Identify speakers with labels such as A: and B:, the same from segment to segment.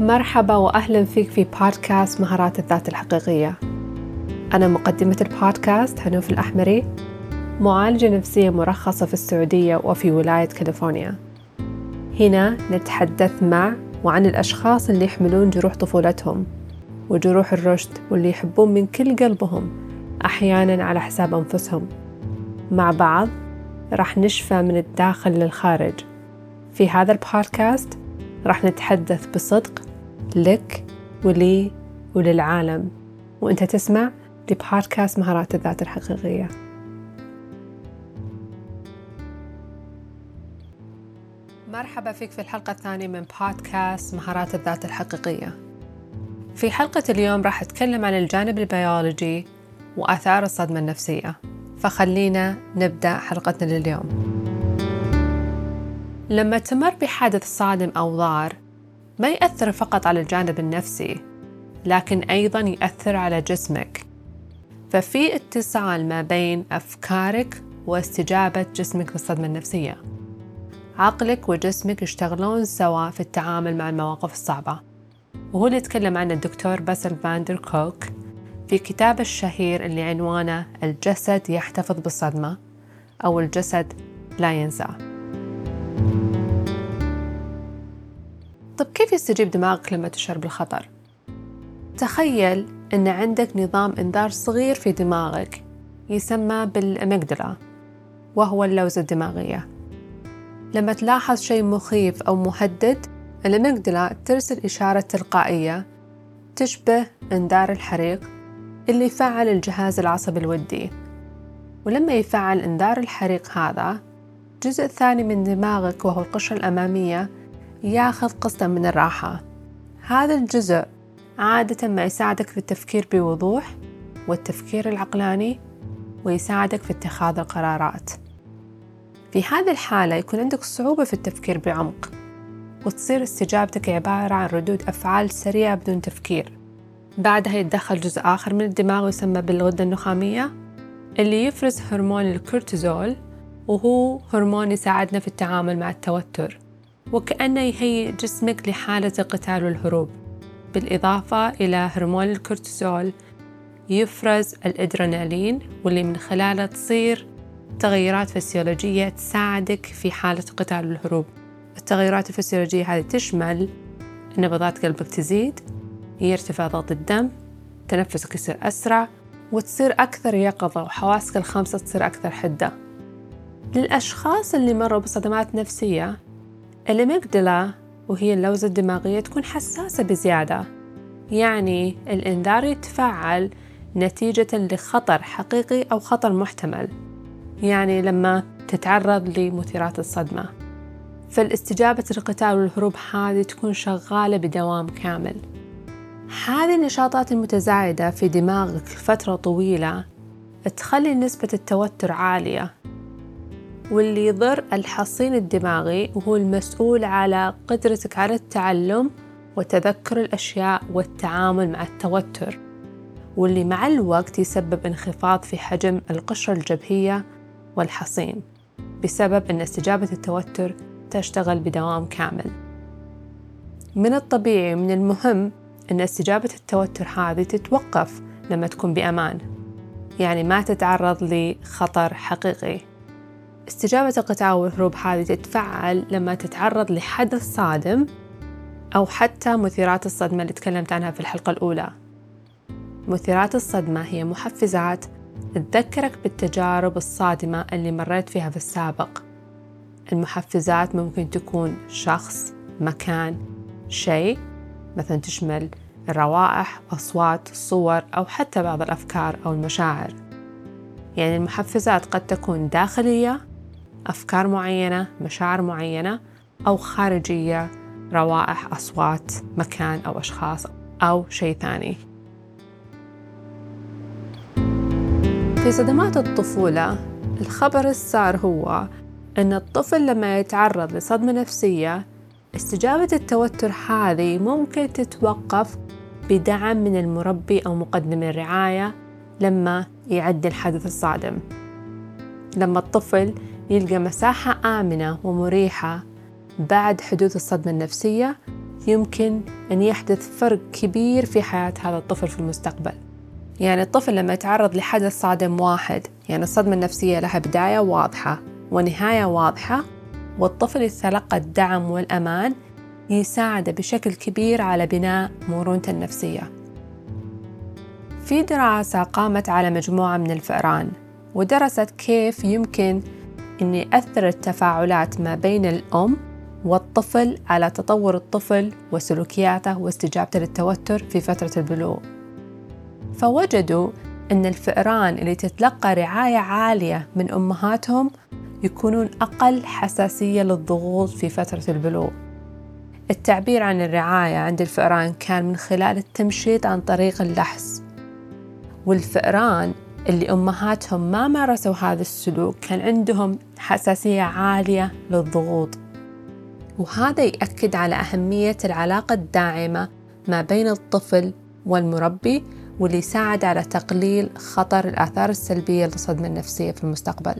A: مرحبا وأهلا فيك في بودكاست مهارات الذات الحقيقية. أنا مقدمة البودكاست هنوف الأحمري معالجة نفسية مرخصة في السعودية وفي ولاية كاليفورنيا. هنا نتحدث مع وعن الأشخاص اللي يحملون جروح طفولتهم وجروح الرشد واللي يحبون من كل قلبهم أحيانا على حساب أنفسهم. مع بعض راح نشفى من الداخل للخارج. في هذا البودكاست راح نتحدث بصدق لك ولي وللعالم. وإنت تسمع لبودكاست مهارات الذات الحقيقية. مرحبا فيك في الحلقة الثانية من بودكاست مهارات الذات الحقيقية. في حلقة اليوم راح أتكلم عن الجانب البيولوجي وآثار الصدمة النفسية. فخلينا نبدأ حلقتنا لليوم. لما تمر بحادث صادم أو ضار ما يأثر فقط على الجانب النفسي لكن أيضا يأثر على جسمك. ففي اتصال ما بين أفكارك واستجابة جسمك للصدمة النفسية. عقلك وجسمك يشتغلون سوا في التعامل مع المواقف الصعبة. وهو اللي يتكلم عنه الدكتور بيسل فان دير كولك في كتابه الشهير اللي عنوانه الجسد يحتفظ بالصدمة أو الجسد لا ينسى. طب كيف يستجيب دماغك لما تشعر بالخطر؟ تخيل أن عندك نظام إنذار صغير في دماغك يسمى بالأميجدلا وهو اللوزة الدماغية لما تلاحظ شيء مخيف أو مهدد الأميجدلا ترسل إشارة تلقائية تشبه إنذار الحريق اللي يفعل الجهاز العصبي الودي ولما يفعل إنذار الحريق هذا الجزء الثاني من دماغك وهو القشرة الأمامية ياخذ قسطا من الراحة. هذا الجزء عادة ما يساعدك في التفكير بوضوح والتفكير العقلاني ويساعدك في اتخاذ القرارات. في هذه الحالة يكون عندك صعوبة في التفكير بعمق وتصير استجابتك عبارة عن ردود أفعال سريعة بدون تفكير. بعدها يتدخل جزء آخر من الدماغ يسمى بالغدة النخامية اللي يفرز هرمون الكورتيزول وهو هرمون يساعدنا في التعامل مع التوتر. وكأنه يهيئ جسمك لحالة القتال والهروب بالإضافة إلى هرمون الكورتيزول يفرز الإدرينالين واللي من خلاله تصير تغيرات فسيولوجية تساعدك في حالة القتال والهروب التغيرات الفسيولوجية هذه تشمل نبضات قلبك تزيد يرتفع ضغط الدم تنفسك يصير أسرع وتصير أكثر يقظة وحواسك الخمسة تصير أكثر حدة. للأشخاص اللي مروا بصدمات نفسية الأميجدلا وهي اللوزة الدماغية تكون حساسة بزيادة. يعني الإنذار يتفعل نتيجة لخطر حقيقي أو خطر محتمل. يعني لما تتعرض لمثيرات الصدمة. فالاستجابة للقتال والهروب هذه تكون شغالة بدوام كامل. هذه النشاطات المتزايدة في دماغك فترة طويلة تخلي نسبة التوتر عالية. واللي يضر الحصين الدماغي وهو المسؤول على قدرتك على التعلم وتذكر الأشياء والتعامل مع التوتر. واللي مع الوقت يسبب انخفاض في حجم القشرة الجبهية والحصين بسبب أن استجابة التوتر تشتغل بدوام كامل. من الطبيعي من المهم أن استجابة التوتر هذه تتوقف لما تكون بأمان. يعني ما تتعرض لخطر حقيقي. استجابة القتال والهروب هذه تتفعل لما تتعرض لحدث صادم أو حتى مثيرات الصدمة اللي تكلمت عنها في الحلقة الأولى. مثيرات الصدمة هي محفزات تذكرك بالتجارب الصادمة اللي مريت فيها في السابق. المحفزات ممكن تكون شخص مكان شيء مثلا تشمل الروائح أصوات صور أو حتى بعض الأفكار أو المشاعر. يعني المحفزات قد تكون داخلية أفكار معينة مشاعر معينة أو خارجية روائح أصوات مكان أو أشخاص أو شيء ثاني. في صدمات الطفولة الخبر السار هو أن الطفل لما يتعرض لصدمة نفسية استجابة التوتر هذه ممكن تتوقف بدعم من المربي أو مقدم الرعاية لما يعدي الحدث الصادم. لما الطفل يلقى مساحة آمنة ومريحة. بعد حدوث الصدمة النفسية يمكن أن يحدث فرق كبير في حياة هذا الطفل في المستقبل. يعني الطفل لما يتعرض لحدث صادم واحد يعني الصدمة النفسية لها بداية واضحة ونهاية واضحة والطفل يتلقى الدعم والأمان يساعده بشكل كبير على بناء مرونته النفسية. في دراسة قامت على مجموعة من الفئران ودرست كيف يمكن أن يأثر التفاعلات ما بين الأم والطفل على تطور الطفل وسلوكياته واستجابته للتوتر في فترة البلوغ. فوجدوا أن الفئران اللي تتلقى رعاية عالية من أمهاتهم يكونون أقل حساسية للضغوط في فترة البلوغ. التعبير عن الرعاية عند الفئران كان من خلال التمشيط عن طريق اللحس. والفئران اللي أمهاتهم ما مارسوا هذا السلوك كان عندهم حساسية عالية للضغوط. وهذا يأكد على أهمية العلاقة الداعمة ما بين الطفل والمربي واللي يساعد على تقليل خطر الآثار السلبية للصدمة النفسية في المستقبل.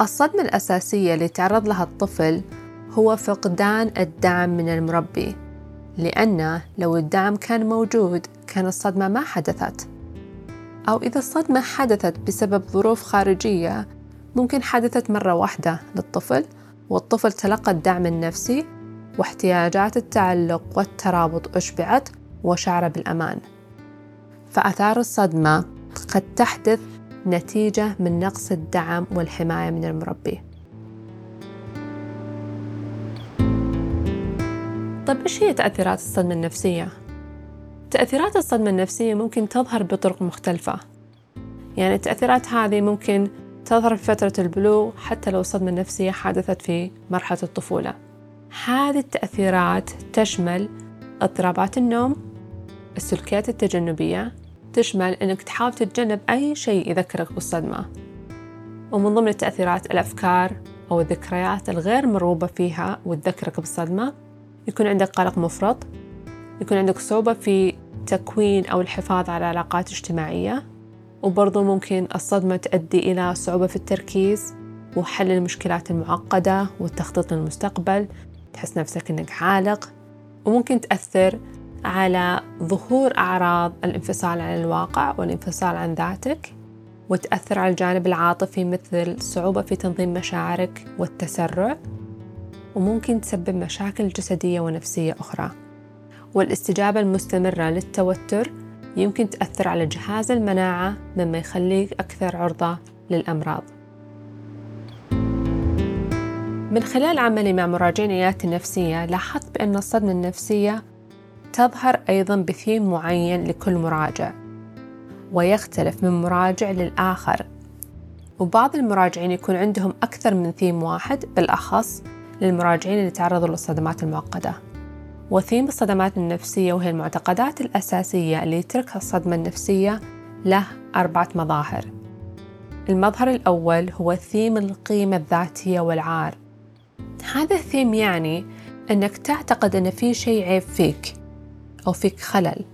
A: الصدمة الأساسية اللي تعرض لها الطفل هو فقدان الدعم من المربي لأنه لو الدعم كان موجود كان الصدمة ما حدثت. أو إذا الصدمة حدثت بسبب ظروف خارجية ممكن حدثت مرة واحدة للطفل والطفل تلقى الدعم النفسي واحتياجات التعلق والترابط أشبعت وشعر بالأمان فآثار الصدمة قد تحدث نتيجة من نقص الدعم والحماية من المربي طيب إيش هي تأثيرات الصدمة النفسية؟ تأثيرات الصدمة النفسية ممكن تظهر بطرق مختلفة. يعني التأثيرات هذه ممكن تظهر في فترة البلوغ حتى لو الصدمة النفسية حدثت في مرحلة الطفولة. هذه التأثيرات تشمل اضطرابات النوم السلوكيات التجنبية تشمل أنك تحاول تتجنب أي شيء يذكرك بالصدمة. ومن ضمن التأثيرات الأفكار أو الذكريات الغير مرغوبة فيها وتذكرك بالصدمة يكون عندك قلق مفرط يكون عندك صعوبة في تكوين أو الحفاظ على علاقات اجتماعية وبرضو ممكن الصدمة تؤدي إلى صعوبة في التركيز وحل المشكلات المعقدة والتخطيط للمستقبل. تحس نفسك إنك عالق وممكن تأثر على ظهور أعراض الانفصال عن الواقع والانفصال عن ذاتك وتأثر على الجانب العاطفي مثل صعوبة في تنظيم مشاعرك والتسرع وممكن تسبب مشاكل جسدية ونفسية أخرى. والاستجابة المستمرة للتوتر يمكن تأثر على جهاز المناعة مما يخليك أكثر عرضة للأمراض. من خلال عملي مع مراجعين عيادتي النفسية لاحظت بأن الصدمة النفسية تظهر أيضا بثيم معين لكل مراجع ويختلف من مراجع للآخر. وبعض المراجعين يكون عندهم أكثر من ثيم واحد بالأخص للمراجعين اللي تعرضوا للصدمات المعقدة. وثيم الصدمات النفسية وهي المعتقدات الأساسية اللي يتركها الصدمة النفسية له أربعة مظاهر. المظهر الأول هو ثيم القيمة الذاتية والعار. هذا الثيم يعني أنك تعتقد أن في شيء عيب فيك أو فيك خلل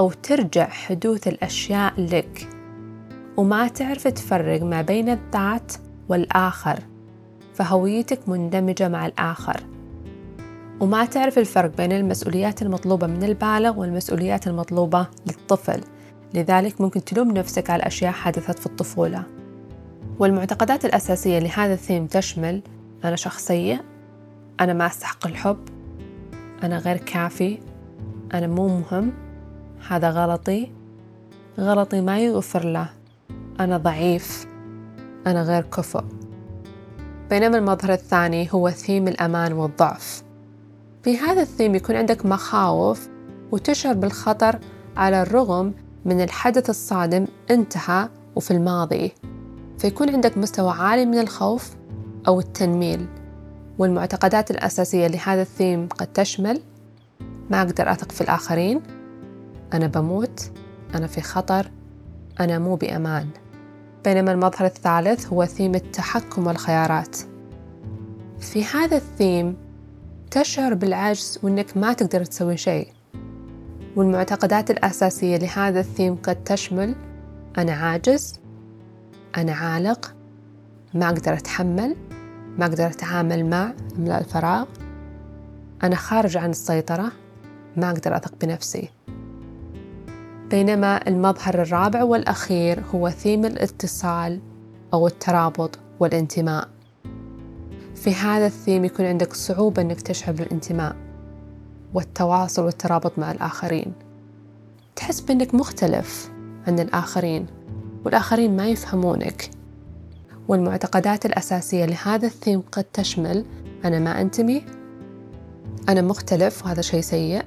A: أو ترجع حدوث الأشياء لك وما تعرف تفرق ما بين الذات والآخر فهويتك مندمجة مع الآخر. وما تعرف الفرق بين المسؤوليات المطلوبة من البالغ والمسؤوليات المطلوبة للطفل. لذلك ممكن تلوم نفسك على أشياء حدثت في الطفولة. والمعتقدات الأساسية لهذا الثيم تشمل أنا شخص سيء أنا ما أستحق الحب أنا غير كافي أنا مو مهم هذا غلطي غلطي ما يغفر له أنا ضعيف أنا غير كفؤ. بينما المظهر الثاني هو ثيم الأمان والضعف. في هذا الثيم يكون عندك مخاوف وتشعر بالخطر على الرغم من الحدث الصادم انتهى وفي الماضي. فيكون عندك مستوى عالي من الخوف أو التنميل والمعتقدات الأساسية لهذا الثيم قد تشمل ما أقدر أثق في الآخرين أنا بموت أنا في خطر أنا مو بأمان. بينما المظهر الثالث هو ثيم التحكم والخيارات. في هذا الثيم تشعر بالعجز وإنك ما تقدر تسوي شيء. والمعتقدات الأساسية لهذا الثيم قد تشمل أنا عاجز أنا عالق ما أقدر أتحمل ما أقدر أتعامل مع إملاء الفراغ أنا خارج عن السيطرة ما أقدر أثق بنفسي. بينما المظهر الرابع والأخير هو ثيم الاتصال أو الترابط والانتماء. في هذا الثيم يكون عندك صعوبة أنك تشعر بالانتماء والتواصل والترابط مع الآخرين. تحس بأنك مختلف عن الآخرين والآخرين ما يفهمونك. والمعتقدات الأساسية لهذا الثيم قد تشمل أنا ما أنتمي أنا مختلف وهذا شيء سيء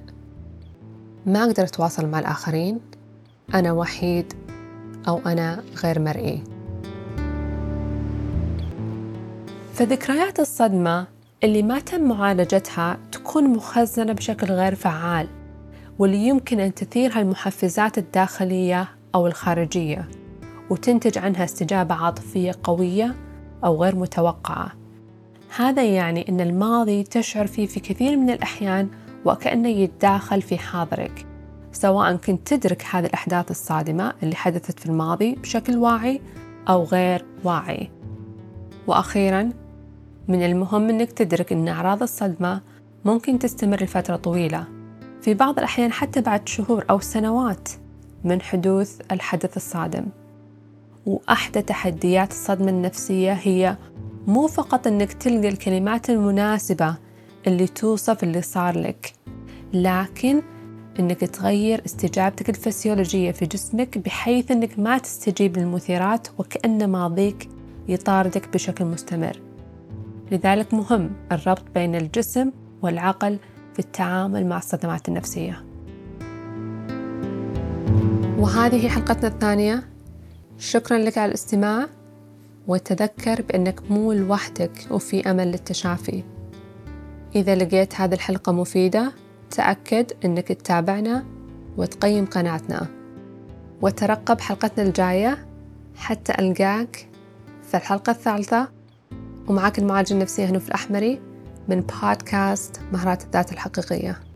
A: ما أقدر أتواصل مع الآخرين أنا وحيد أو أنا غير مرئي. فذكريات الصدمة اللي ما تم معالجتها تكون مخزنة بشكل غير فعال واللي يمكن أن تثيرها المحفزات الداخلية أو الخارجية وتنتج عنها استجابة عاطفية قوية أو غير متوقعة. هذا يعني أن الماضي تشعر فيه في كثير من الأحيان وكأنه يتداخل في حاضرك سواء كنت تدرك هذه الأحداث الصادمة اللي حدثت في الماضي بشكل واعي أو غير واعي. وأخيرا من المهم أنك تدرك أن أعراض الصدمة ممكن تستمر لفترة طويلة. في بعض الأحيان حتى بعد شهور أو سنوات من حدوث الحدث الصادم. وأحدى تحديات الصدمة النفسية هي مو فقط أنك تلقى الكلمات المناسبة اللي توصف اللي صار لك لكن أنك تغير استجابتك الفسيولوجية في جسمك بحيث أنك ما تستجيب للمثيرات وكأن ماضيك يطاردك بشكل مستمر. لذلك مهم الربط بين الجسم والعقل في التعامل مع الصدمات النفسية. وهذه حلقتنا الثانية. شكرا لك على الاستماع وتذكر بأنك مو لوحدك وفي أمل للتشافي. إذا لقيت هذه الحلقة مفيدة تأكد أنك تتابعنا وتقيم قناتنا. وترقب حلقتنا الجاية حتى ألقاك في الحلقة الثالثة. ومعاك المعالجة النفسية هنوف الأحمري من بودكاست مهارات الذات الحقيقية.